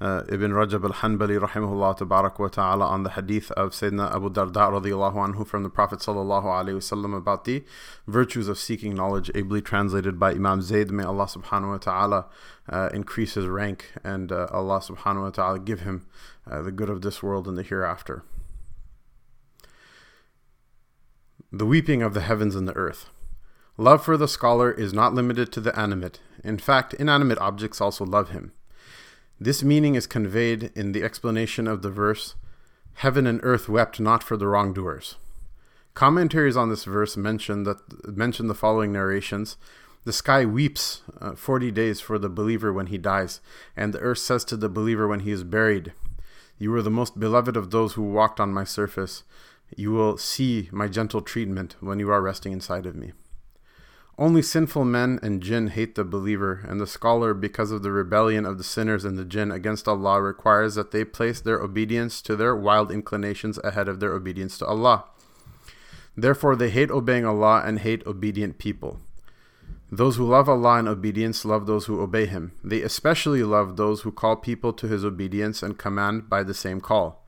uh, Ibn Rajab al-Hanbali rahimahullah tabarak wa ta'ala on the hadith of Sayyidina Abu Darda radiallahu anhu from the Prophet sallallahu alayhi wasallam about the virtues of seeking knowledge, ably translated by Imam Zayd. May Allah subhanahu wa ta'ala uh, increase his rank and uh, Allah subhanahu wa ta'ala give him uh, the good of this world and the hereafter. The weeping of the heavens and the earth. Love for the scholar is not limited to the animate. In fact, inanimate objects also love him. This meaning is conveyed in the explanation of the verse Heaven and earth wept not for the wrongdoers. Commentaries on this verse mention that mention the following narrations. The sky weeps uh, 40 days for the believer when he dies, and the earth says to the believer when he is buried, You were the most beloved of those who walked on my surface. You will see my gentle treatment when you are resting inside of me. Only sinful men and jinn hate the believer, and the scholar, because of the rebellion of the sinners and the jinn against Allah, requires that they place their obedience to their wild inclinations ahead of their obedience to Allah. Therefore, they hate obeying Allah and hate obedient people. Those who love Allah and obedience love those who obey Him. They especially love those who call people to His obedience and command by the same call.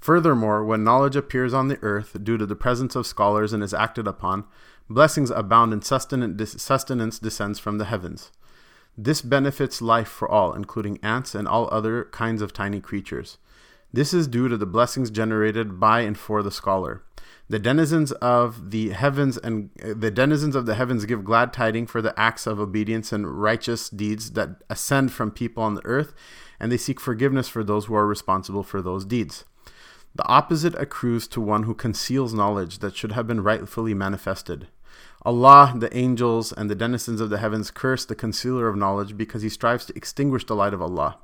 Furthermore, when knowledge appears on the earth due to the presence of scholars and is acted upon, Blessings abound and sustenance descends from the heavens. This benefits life for all, including ants and all other kinds of tiny creatures. This is due to the blessings generated by and for the scholar. The denizens of the heavens and uh, the denizens of the heavens give glad tidings for the acts of obedience and righteous deeds that ascend from people on the earth, and they seek forgiveness for those who are responsible for those deeds. The opposite accrues to one who conceals knowledge that should have been rightfully manifested. Allah, the angels, and the denizens of the heavens curse the concealer of knowledge because he strives to extinguish the light of Allah.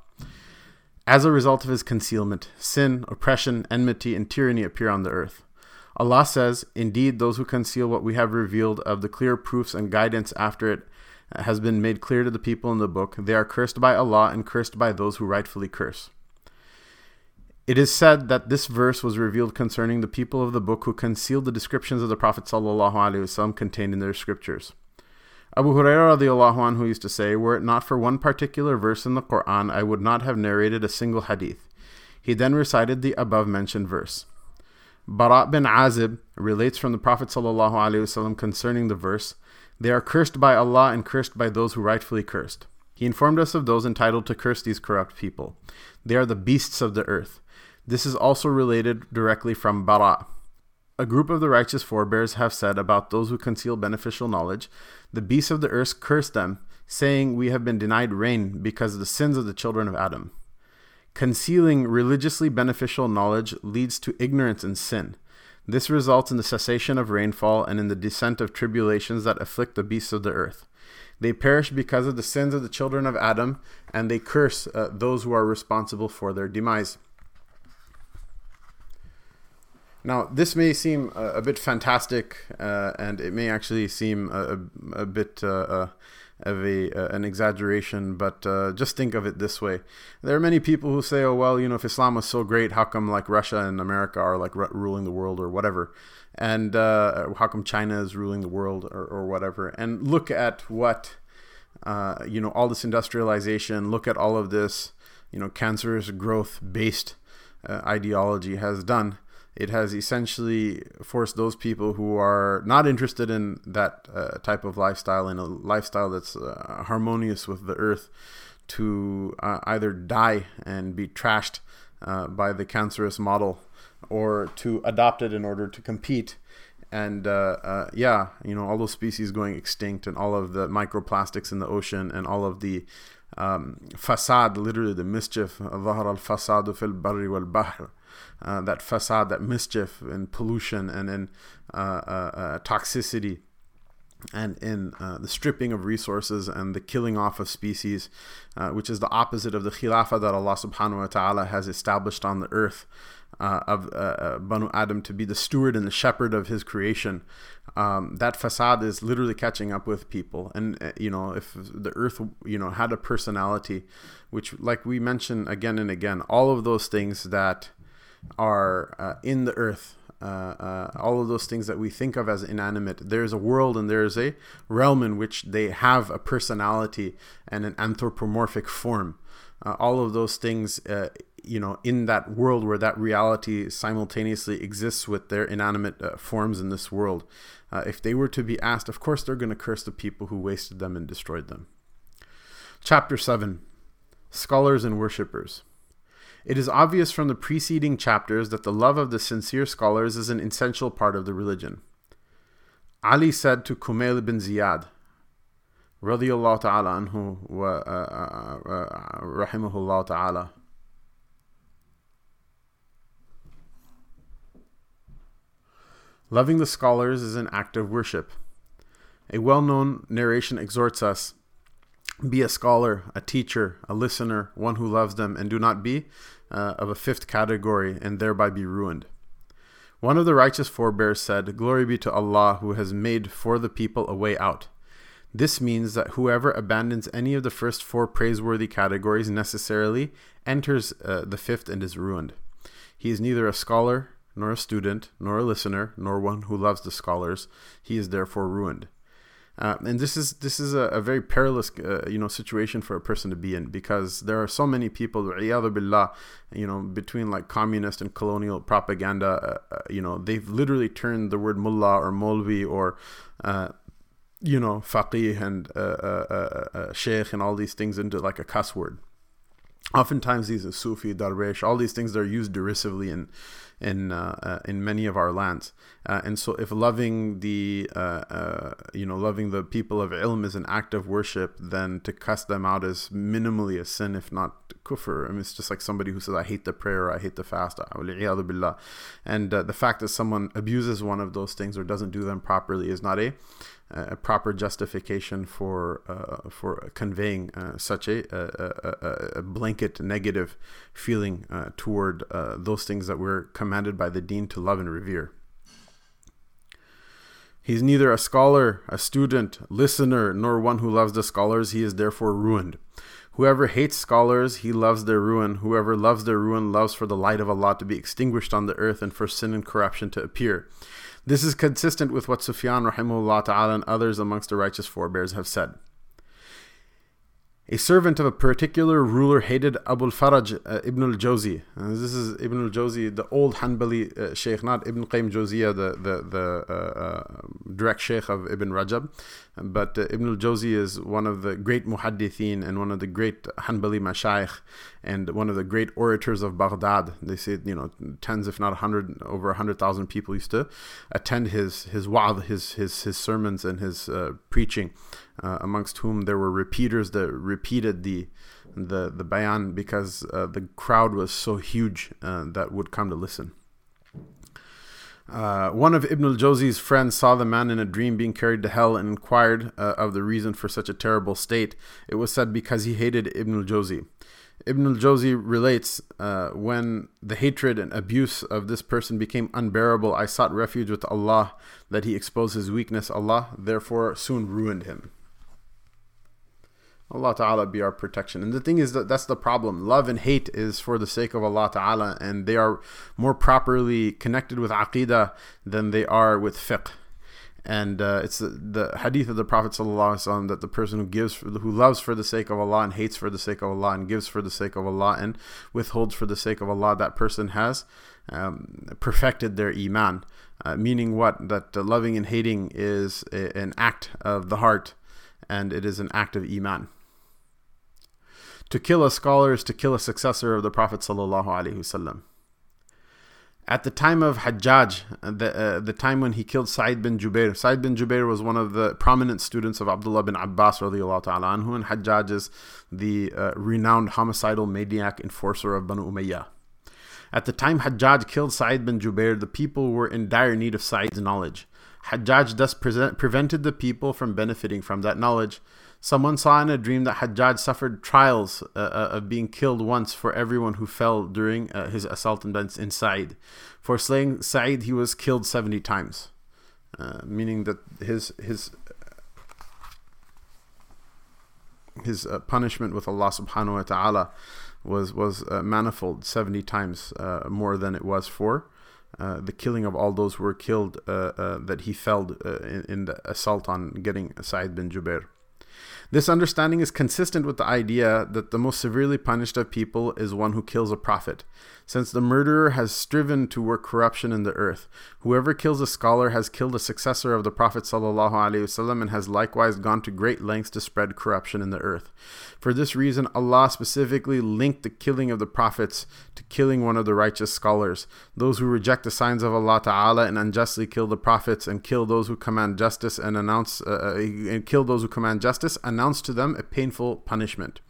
As a result of his concealment, sin, oppression, enmity, and tyranny appear on the earth. Allah says, Indeed, those who conceal what we have revealed of the clear proofs and guidance after it has been made clear to the people in the book, they are cursed by Allah and cursed by those who rightfully curse. It is said that this verse was revealed concerning the people of the book who concealed the descriptions of the Prophet ﷺ contained in their scriptures. Abu Hurairah anhu used to say, Were it not for one particular verse in the Quran, I would not have narrated a single hadith. He then recited the above mentioned verse. Bara bin Azib relates from the Prophet ﷺ concerning the verse, They are cursed by Allah and cursed by those who rightfully cursed. He informed us of those entitled to curse these corrupt people. They are the beasts of the earth. This is also related directly from Bara. A group of the righteous forebears have said about those who conceal beneficial knowledge, the beasts of the earth curse them, saying, We have been denied rain because of the sins of the children of Adam. Concealing religiously beneficial knowledge leads to ignorance and sin. This results in the cessation of rainfall and in the descent of tribulations that afflict the beasts of the earth. They perish because of the sins of the children of Adam, and they curse uh, those who are responsible for their demise. Now, this may seem a, a bit fantastic, uh, and it may actually seem a, a, a bit uh, uh of a uh, an exaggeration, but uh, just think of it this way: there are many people who say, "Oh well, you know, if Islam was so great, how come like Russia and America are like r- ruling the world or whatever?" And uh, how come China is ruling the world or, or whatever? And look at what you know, all this industrialization. Look at all of this, you know, cancerous growth-based ideology has done it has essentially forced those people who are not interested in that uh, type of lifestyle, in a lifestyle that's uh, harmonious with the earth, to uh, either die and be trashed uh, by the cancerous model or to adopt it in order to compete. And uh, uh, yeah, you know, all those species going extinct and all of the microplastics in the ocean and all of the um, fasad, literally the mischief, ظهر الفساد في البر والبحر uh, that fasad, that mischief and pollution and then uh, uh, uh, toxicity and in the stripping of resources and the killing off of species, which is the opposite of the khilafah that Allah subhanahu wa ta'ala has established on the earth uh, of uh, Banu Adam to be the steward and the shepherd of his creation. Um, that fasad is literally catching up with people. And, you know, if the earth, you know, had a personality, which, like we mention again and again, all of those things that are in the earth uh, uh, all of those things that we think of as inanimate. There's a world and there's a realm in which they have a personality and an anthropomorphic form. Uh, all of those things, uh, you know, in that world where that reality simultaneously exists with their inanimate uh, forms in this world. Uh, if they were to be asked, of course, they're going to curse the people who wasted them and destroyed them. Chapter 7 Scholars and Worshippers. It is obvious from the preceding chapters that the love of the sincere scholars is an essential part of the religion. Ali said to Kumail bin Ziyad, radiyallahu ta'ala anhu wa uh, uh, uh, rahimahullah ta'ala, Loving the scholars is an act of worship. A well known narration exhorts us be a scholar, a teacher, a listener, one who loves them, and do not be uh, of a fifth category and thereby be ruined. One of the righteous forebears said, Glory be to Allah who has made for the people a way out. This means that whoever abandons any of the first four praiseworthy categories necessarily enters uh, the fifth and is ruined. He is neither a scholar, nor a student, nor a listener, nor one who loves the scholars. He is therefore ruined. Uh, and this is this is a, a very perilous uh, you know situation for a person to be in because there are so many people billah, you know between like communist and colonial propaganda uh, uh, you know they've literally turned the word mullah or molvi or uh, you know faqih and uh, sheikh and all these things into like a cuss word oftentimes these are sufi darwish all these things that are used derisively in in uh, uh, in many of our lands. Uh, and so, if loving the uh, uh, you know loving the people of ilm is an act of worship, then to cuss them out is minimally a sin, if not kufr. I mean, it's just like somebody who says, "I hate the prayer," I hate the fast." And uh, the fact that someone abuses one of those things or doesn't do them properly is not a a proper justification for uh, for conveying uh, such a, a, a, blanket negative feeling uh, toward uh, those things that we're commanded by the Deen to love and revere. He's neither a scholar, a student, listener, nor one who loves the scholars. He is therefore ruined. Whoever hates scholars, he loves their ruin. Whoever loves their ruin loves for the light of Allah to be extinguished on the earth and for sin and corruption to appear. This is consistent with what Sufyan rahimahullah ta'ala and others amongst the righteous forebears have said. A servant of a particular ruler hated Abu al-Faraj uh, Ibn al-Jawzi. Uh, this is Ibn al-Jawzi, the old Hanbali uh, sheikh, not Ibn Qayyim Jawziyah, the, the, the uh, uh, direct sheikh of Ibn Rajab. But uh, Ibn al-Jawzi is one of the great muhaddithin and one of the great Hanbali mashayikh and one of the great orators of Baghdad. They say, you know, tens, if not a hundred, over a hundred thousand people used to attend his his wa'd, his his his sermons and his preaching uh, amongst whom there were repeaters that repeated the the the bayan because uh, the crowd was so huge uh, that would come to listen. Uh, one of Ibn al-Jawzi's friends saw the man in a dream being carried to hell and inquired uh, of the reason for such a terrible state. It was said because he hated Ibn al-Jawzi. Ibn al-Jawzi relates, uh, when the hatred and abuse of this person became unbearable, I sought refuge with Allah that he expose his weakness. Allah therefore soon ruined him. Allah Ta'ala be our protection. And the thing is that that's the problem. Love and hate is for the sake of Allah Ta'ala, and they are more properly connected with aqidah than they are with fiqh. And uh, it's the, the, hadith of the Prophet that the person who gives, who loves for the sake of Allah and hates for the sake of Allah and gives for the sake of Allah and withholds for the sake of Allah, that person has um, perfected their iman. Uh, meaning what? That uh, loving and hating is a, an act of the heart and it is an act of iman to kill a scholar is to kill a successor of the Prophet sallallahu At the time of Hajjaj, the, uh, the time when he killed Sa'id bin Jubair, Sa'id bin Jubair was one of the prominent students of Abdullah bin Abbas radiallahu ta'ala anhu, and Hajjaj is the uh, renowned homicidal maniac enforcer of Banu Umayyah. At the time Hajjaj killed Sa'id bin Jubair, the people were in dire need of Sa'id's knowledge. Hajjaj thus prevented the people from benefiting from that knowledge. Someone saw in a dream that Hajjaj suffered trials uh, uh, of being killed once for everyone who fell during uh, his assault in Sa'id. For slaying Sa'id, he was killed 70 times, uh, meaning that his his his uh, punishment with Allah subhanahu wa ta'ala was was uh, manifold 70 times more than it was for uh, the killing of all those who were killed uh, uh, that he felled in, in, the assault on getting Sa'id bin Jubair. This understanding is consistent with the idea that the most severely punished of people is one who kills a prophet, since the murderer has striven to work corruption in the earth. Whoever kills a scholar has killed a successor of the Prophet ﷺ and has likewise gone to great lengths to spread corruption in the earth. For this reason, Allah specifically linked the killing of the prophets to killing one of the righteous scholars. Those who reject the signs of Allah Ta'ala and unjustly kill the prophets and kill those who command justice and announce uh, uh and kill those who command justice announce to them a painful punishment.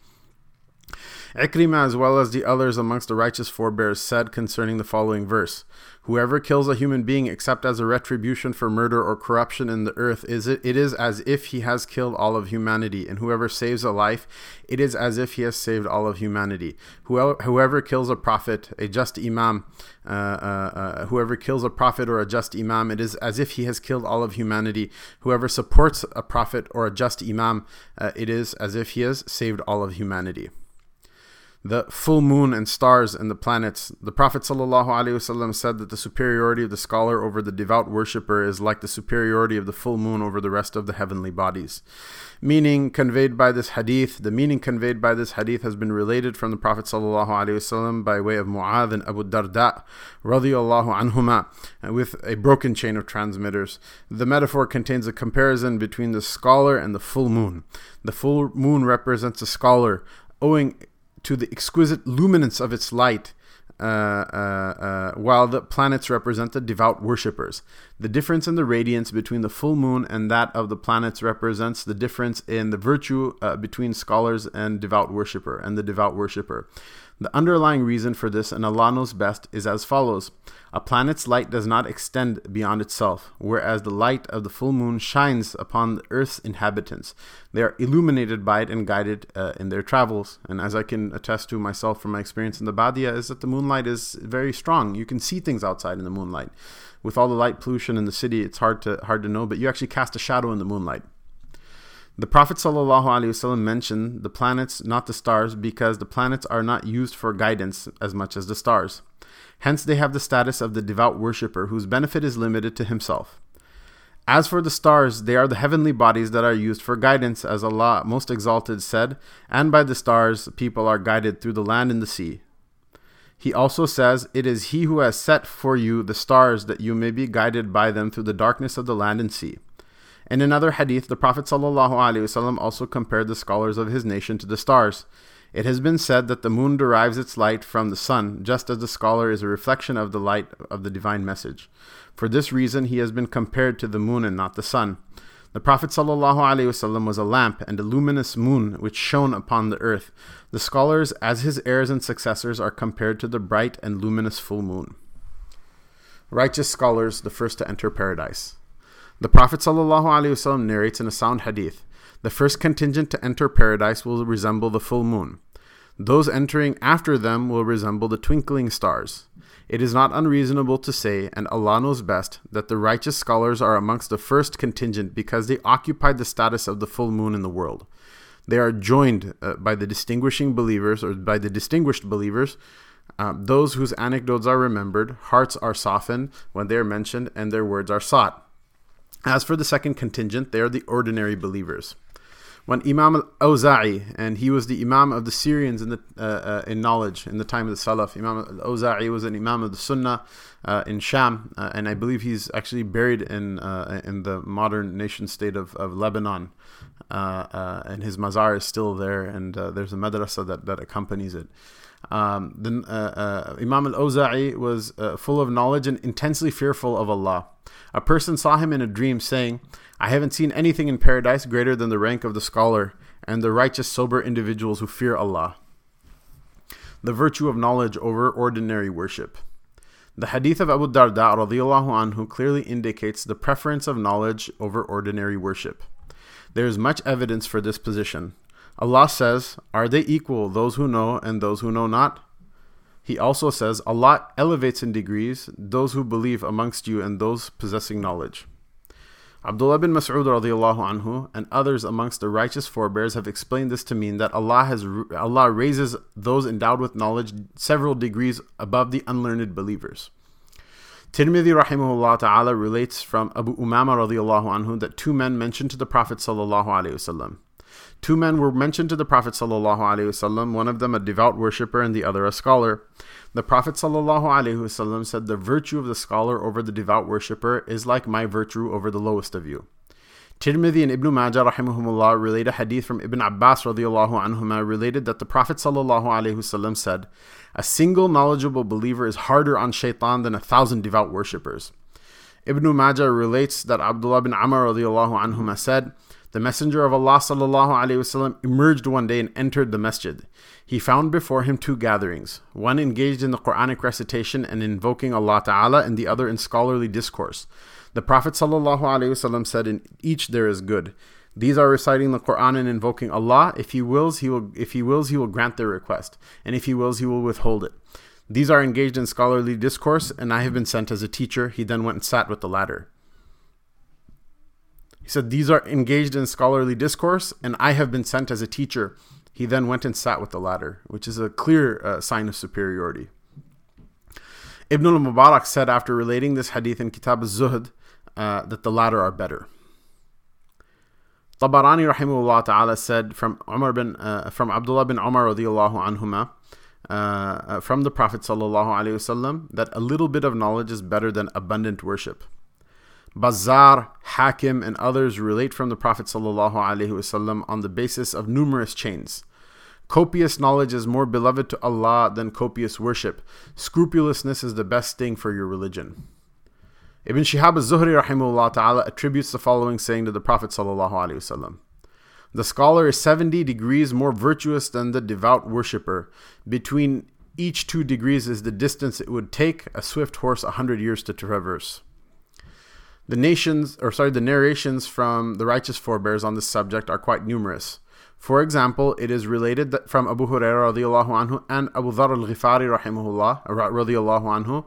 Ikrimah, as well as the others amongst the righteous forebears, said concerning the following verse Whoever kills a human being except as a retribution for murder or corruption in the earth, is it, it is as if he has killed all of humanity. And whoever saves a life, it is as if he has saved all of humanity. Whoever, whoever kills a prophet, a just imam, uh, uh, uh, whoever kills a prophet or a just imam, it is as if he has killed all of humanity. Whoever supports a prophet or a just imam, uh, it is as if he has saved all of humanity the full moon and stars and the planets. The Prophet ﷺ said that the superiority of the scholar over the devout worshipper is like the superiority of the full moon over the rest of the heavenly bodies. Meaning conveyed by this hadith, the meaning conveyed by this hadith has been related from the Prophet ﷺ by way of Mu'adh and Abu Darda radiallahu anhuma uh, with a broken chain of transmitters. The metaphor contains a comparison between the scholar and the full moon. The full moon represents a scholar owing to the exquisite luminance of its light, uh, uh, uh, while the planets represent the devout worshippers. The difference in the radiance between the full moon and that of the planets represents the difference in the virtue uh, between scholars and devout worshipper and the devout worshipper. The underlying reason for this, and Allah knows best, is as follows A planet's light does not extend beyond itself, whereas the light of the full moon shines upon the earth's inhabitants. They are illuminated by it and guided uh, in their travels. And as I can attest to myself from my experience in the Badia, is that the moonlight is very strong. You can see things outside in the moonlight. With all the light pollution in the city, it's hard to hard to know, but you actually cast a shadow in the moonlight. The Prophet ﷺ mentioned the planets, not the stars, because the planets are not used for guidance as much as the stars. Hence, they have the status of the devout worshipper whose benefit is limited to himself. As for the stars, they are the heavenly bodies that are used for guidance, as Allah most exalted said, and by the stars people are guided through the land and the sea. He also says, It is He who has set for you the stars that you may be guided by them through the darkness of the land and sea. In another hadith, the Prophet ﷺ also compared the scholars of his nation to the stars. It has been said that the moon derives its light from the sun, just as the scholar is a reflection of the light of the divine message. For this reason, he has been compared to the moon and not the sun. The Prophet ﷺ was a lamp and a luminous moon which shone upon the earth. The scholars, as his heirs and successors, are compared to the bright and luminous full moon. Righteous scholars, the first to enter paradise. The Prophet ﷺ narrates in a sound hadith the first contingent to enter paradise will resemble the full moon. Those entering after them will resemble the twinkling stars. It is not unreasonable to say, and Allah knows best, that the righteous scholars are amongst the first contingent because they occupied the status of the full moon in the world. They are joined uh, by the distinguishing believers, or by the distinguished believers, uh, those whose anecdotes are remembered, hearts are softened when they are mentioned, and their words are sought. As for the second contingent, they are the ordinary believers. When Imam al-Awza'i, and he was the Imam of the Syrians in, the, uh, uh, in knowledge in the time of the Salaf, Imam al-Awza'i was an Imam of the Sunnah uh, in Sham, uh, and I believe he's actually buried in uh, in the modern nation state of, of Lebanon. Uh, and his mazar is still there, and there's a madrasa that, that accompanies it. Um, the, uh, uh, Imam al-Awza'i was uh, full of knowledge and intensely fearful of Allah. A person saw him in a dream, saying, I haven't seen anything in paradise greater than the rank of the scholar and the righteous, sober individuals who fear Allah. the virtue of knowledge over ordinary worship. The hadith of Abu Darda radiallahu anhu clearly indicates the preference of knowledge over ordinary worship. There is much evidence for this position. Allah says, Are they equal, those who know and those who know not? He also says, Allah elevates in degrees those who believe amongst you and those possessing knowledge. Abdullah bin Mas'ud anhu and others amongst the righteous forebears have explained this to mean that Allah has Allah raises those endowed with knowledge several degrees above the unlearned believers. Tirmidhi rahimahullah ta'ala relates from Abu Umama radiallahu anhu that two men mentioned to the Prophet sallallahu alaihi wasallam. Two men were mentioned to the Prophet ﷺ, one of them a devout worshipper and the other a scholar. The Prophet ﷺ said, The virtue of the scholar over the devout worshipper is like my virtue over the lowest of you. Tirmidhi and Ibn Majah rahimahumullah relate a hadith from Ibn Abbas radiallahu anhuma related that the Prophet ﷺ said, A single knowledgeable believer is harder on shaitan than a thousand devout worshippers. Ibn Majah relates that Abdullah bin Amr radiallahu anhuma said, the Messenger of Allah وسلم, emerged one day and entered the masjid. He found before him two gatherings, one engaged in the Quranic recitation and invoking Allah Ta'ala, and the other in scholarly discourse. The Prophet ﷺ said, In each there is good. These are reciting the Quran and invoking Allah. If he wills, he will if he wills, he will grant their request. And if he wills, he will withhold it. These are engaged in scholarly discourse, and I have been sent as a teacher. He then went and sat with the latter. He said, These are engaged in scholarly discourse, and I have been sent as a teacher. He then went and sat with the latter, which is a clear uh, sign of superiority. Ibn al Mubarak said after relating this hadith in Kitab al Zuhd uh, that the latter are better. Tabarani rahimahullah ta'ala said from Umar bin uh, from Abdullah bin Umar radiallahu anhuma uh, uh, from the Prophet sallallahu alaihi wasallam that a little bit of knowledge is better than abundant worship. Bazzar, Hakim, and others relate from the Prophet ﷺ on the basis of numerous chains. Copious knowledge is more beloved to Allah than copious worship. Scrupulousness is the best thing for your religion. Ibn Shihab az-Zuhri rahimahullah ta'ala attributes the following saying to the Prophet ﷺ. The scholar is 70 degrees more virtuous than the devout worshipper. Between each two degrees is the distance it would take a swift horse a hundred years to traverse. The nations, or sorry, the narrations from the righteous forebears on this subject are quite numerous. For example, it is related from Abu Hurairah radiallahu anhu and Abu Dhar al-Ghifari rahimahullah anhu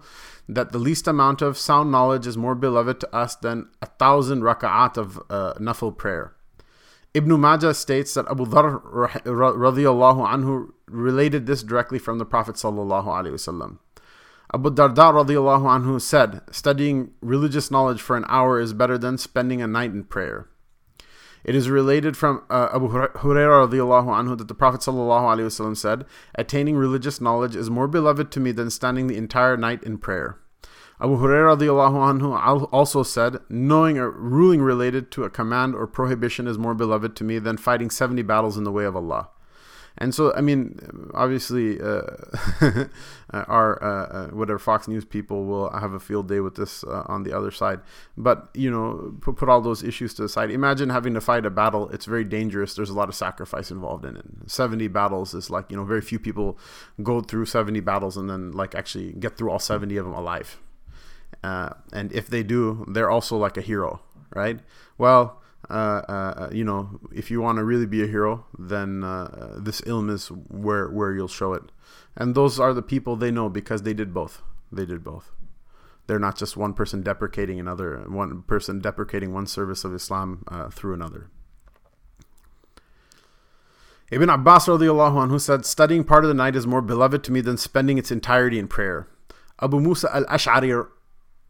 that the least amount of sound knowledge is more beloved to us than a thousand raka'at of uh, nafil prayer. Ibn Majah states that Abu Dhar radiallahu anhu related this directly from the Prophet sallallahu alaihi wasallam. Abu Darda radiallahu anhu said, Studying religious knowledge for an hour is better than spending a night in prayer. It is related from uh, Abu Hurairah radiallahu anhu that the Prophet wasallam said, Attaining religious knowledge is more beloved to me than standing the entire night in prayer. Abu Hurairah radiallahu anhu also said, Knowing a ruling related to a command or prohibition is more beloved to me than fighting 70 battles in the way of Allah. And so, I mean, obviously, uh, our uh, uh, whatever Fox News people will have a field day with this uh, on the other side. But you know, put, put all those issues to the side. Imagine having to fight a battle. It's very dangerous. There's a lot of sacrifice involved in it. Seventy battles is like you know, very few people go through seventy battles and then like actually get through all seventy of them alive. Uh, and if they do, they're also like a hero, right? Well uh, uh, you know, if you want to really be a hero, then uh, this illness where where you'll show it. And those are the people they know because they did both. They did both. They're not just one person deprecating another, one person deprecating one service of Islam uh, through another. Ibn Abbas radiallahu anhu said, Studying part of the night is more beloved to me than spending its entirety in prayer. Abu Musa al Ash'ari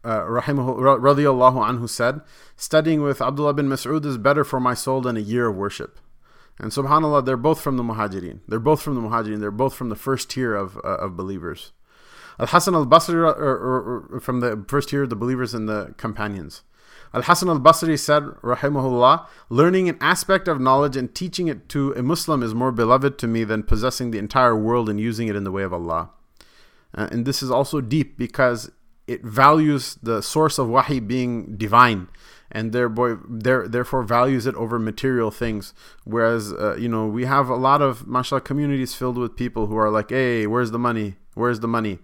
uh, anhu said, studying with Abdullah bin Mas'ud is better for my soul than a year of worship. And subhanAllah, they're both from the Muhajirin. They're both from the Muhajirin. They're both from the first tier of, uh, of believers. Al Hasan al Basri, or, or, or, from the first tier of the believers and the companions. Al Hasan al Basri said, Rahimahullah, learning an aspect of knowledge and teaching it to a Muslim is more beloved to me than possessing the entire world and using it in the way of Allah. Uh, and this is also deep because it values the source of wahi being divine and thereby there, therefore values it over material things. Whereas, uh, you know, we have a lot of, mashallah, communities filled with people who are like, hey, where's the money? Where's the money?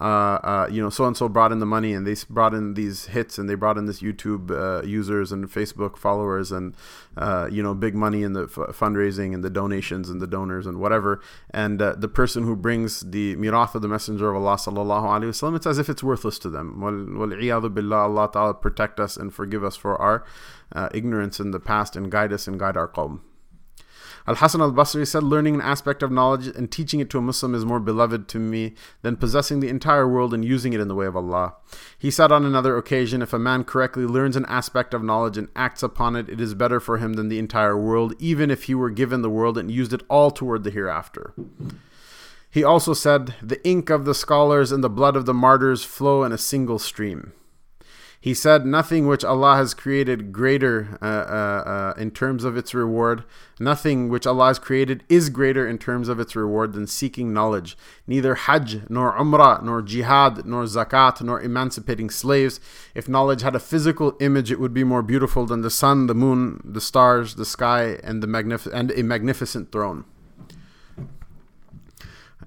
Uh, uh, you know, so and so brought in the money, and they brought in these hits, and they brought in this YouTube uh, users and Facebook followers, and uh, you know, big money in the f- fundraising and the donations and the donors and whatever. And uh, the person who brings the mirath of the Messenger of Allah sallallahu alaihi wasallam, it's as if it's worthless to them. Billah, Allah Taala protect us and forgive us for our uh, ignorance in the past and guide us and guide our qawm. Al Hasan al Basri said, Learning an aspect of knowledge and teaching it to a Muslim is more beloved to me than possessing the entire world and using it in the way of Allah. He said on another occasion, If a man correctly learns an aspect of knowledge and acts upon it, it is better for him than the entire world, even if he were given the world and used it all toward the hereafter. He also said, The ink of the scholars and the blood of the martyrs flow in a single stream. He said, Nothing which Allah has created greater uh, uh, uh, in terms of its reward, nothing which Allah has created is greater in terms of its reward than seeking knowledge. Neither Hajj, nor Umrah, nor Jihad, nor Zakat, nor emancipating slaves. If knowledge had a physical image, it would be more beautiful than the sun, the moon, the stars, the sky, and, the magnif- and a magnificent throne.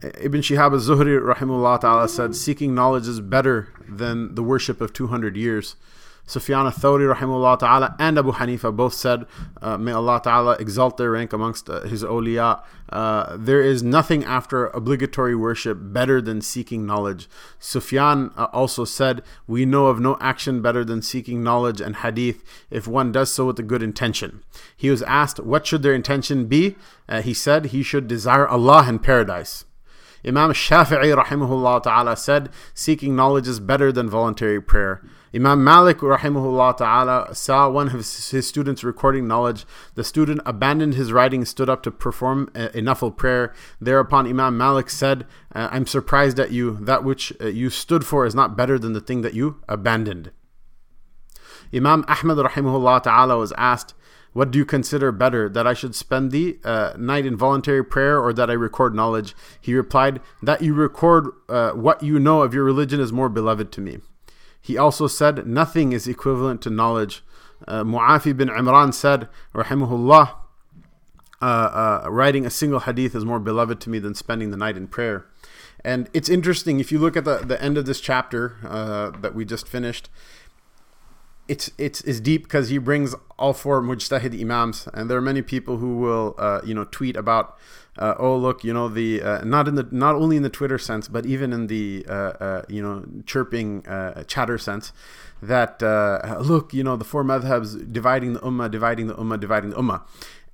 Ibn Shihab az-Zuhri rahimullah ta'ala said, seeking knowledge is better than the worship of 200 years. Sufyan al-Thawri rahimullah ta'ala and Abu Hanifa both said, uh, may Allah ta'ala exalt their rank amongst uh, his awliya. Uh, there is nothing after obligatory worship better than seeking knowledge. Sufyan uh, also said, we know of no action better than seeking knowledge and hadith if one does so with a good intention. He was asked, what should their intention be? Uh, he said, he should desire Allah and paradise. Imam Shafi'i rahimahullah ta'ala said, seeking knowledge is better than voluntary prayer. Imam Malik rahimahullah ta'ala saw one of his students recording knowledge. The student abandoned his writing and stood up to perform a, a nafil prayer. Thereupon Imam Malik said, uh, I'm surprised at you. That which uh, you stood for is not better than the thing that you abandoned. Imam Ahmad rahimahullah ta'ala was asked, what do you consider better, that I should spend the uh, night in voluntary prayer or that I record knowledge? He replied, That you record uh, what you know of your religion is more beloved to me. He also said, Nothing is equivalent to knowledge. Uh, Mu'afi bin Imran said, Rahimahullah, uh, uh, writing a single hadith is more beloved to me than spending the night in prayer. And it's interesting, if you look at the, the end of this chapter uh, that we just finished, it's it's is deep because he brings all four mujtahid imams, and there are many people who will uh, you know tweet about. Uh, oh look, you know the uh, not in the not only in the Twitter sense, but even in the uh, uh, you know chirping uh, chatter sense, that look, you know the four madhabs dividing the ummah, dividing the ummah, dividing the ummah,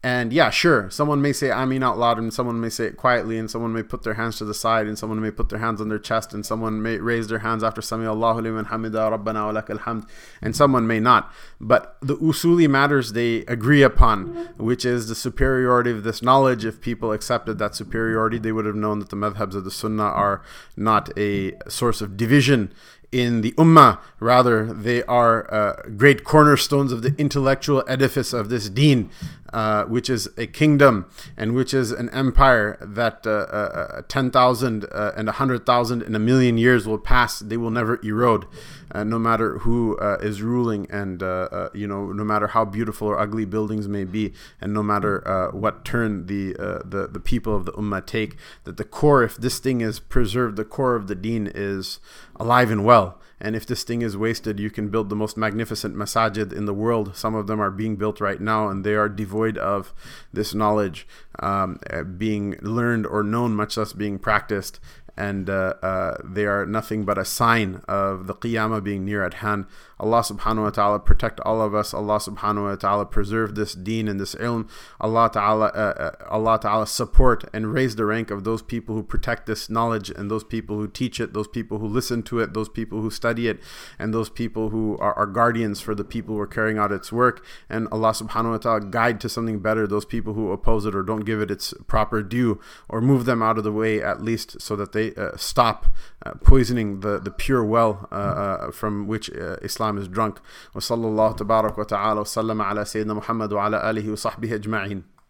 and yeah, sure, someone may say Amin out loud, and someone may say it quietly, and someone may put their hands to the side, and someone may put their hands on their chest, and someone may raise their hands after Sami Allahu liman hamida rabbana wa lakal hamd, and someone may not. But the usuli matters they agree upon, which is the superiority of this knowledge. If people accepted that superiority, they would have known that the madhabs of the sunnah are not a source of division in the ummah. Rather, they are uh, great cornerstones of the intellectual edifice of this deen, uh, which is a kingdom and which is an empire that uh, uh, uh 10,000 uh, and 100,000 in a million years will pass. They will never erode, Uh, no matter who uh, is ruling, and uh, you know, no matter how beautiful or ugly buildings may be, and no matter what turn the, the the people of the ummah take. That the core, if this thing is preserved, the core of the deen is alive and well. And if this thing is wasted, you can build the most magnificent masajid in the world. Some of them are being built right now, and they are devoid of this knowledge um, being learned or known, much less being practiced and uh, uh, they are nothing but a sign of the qiyamah being near at hand. Allah subhanahu wa ta'ala protect all of us. Allah subhanahu wa ta'ala preserve this deen and this ilm. Allah ta'ala, uh, uh, Allah ta'ala support and raise the rank of those people who protect this knowledge and those people who teach it, those people who listen to it, those people who study it, and those people who are, are guardians for the people who are carrying out its work. And Allah subhanahu wa ta'ala guide to something better those people who oppose it or don't give it its proper due or move them out of the way at least so that they uh, stop uh, poisoning the, the pure well uh, uh from which uh, Islam is drunk. وصلى الله تبارك وتعالى وسلم على سيدنا محمد وعلى آله وصحبه أجمعين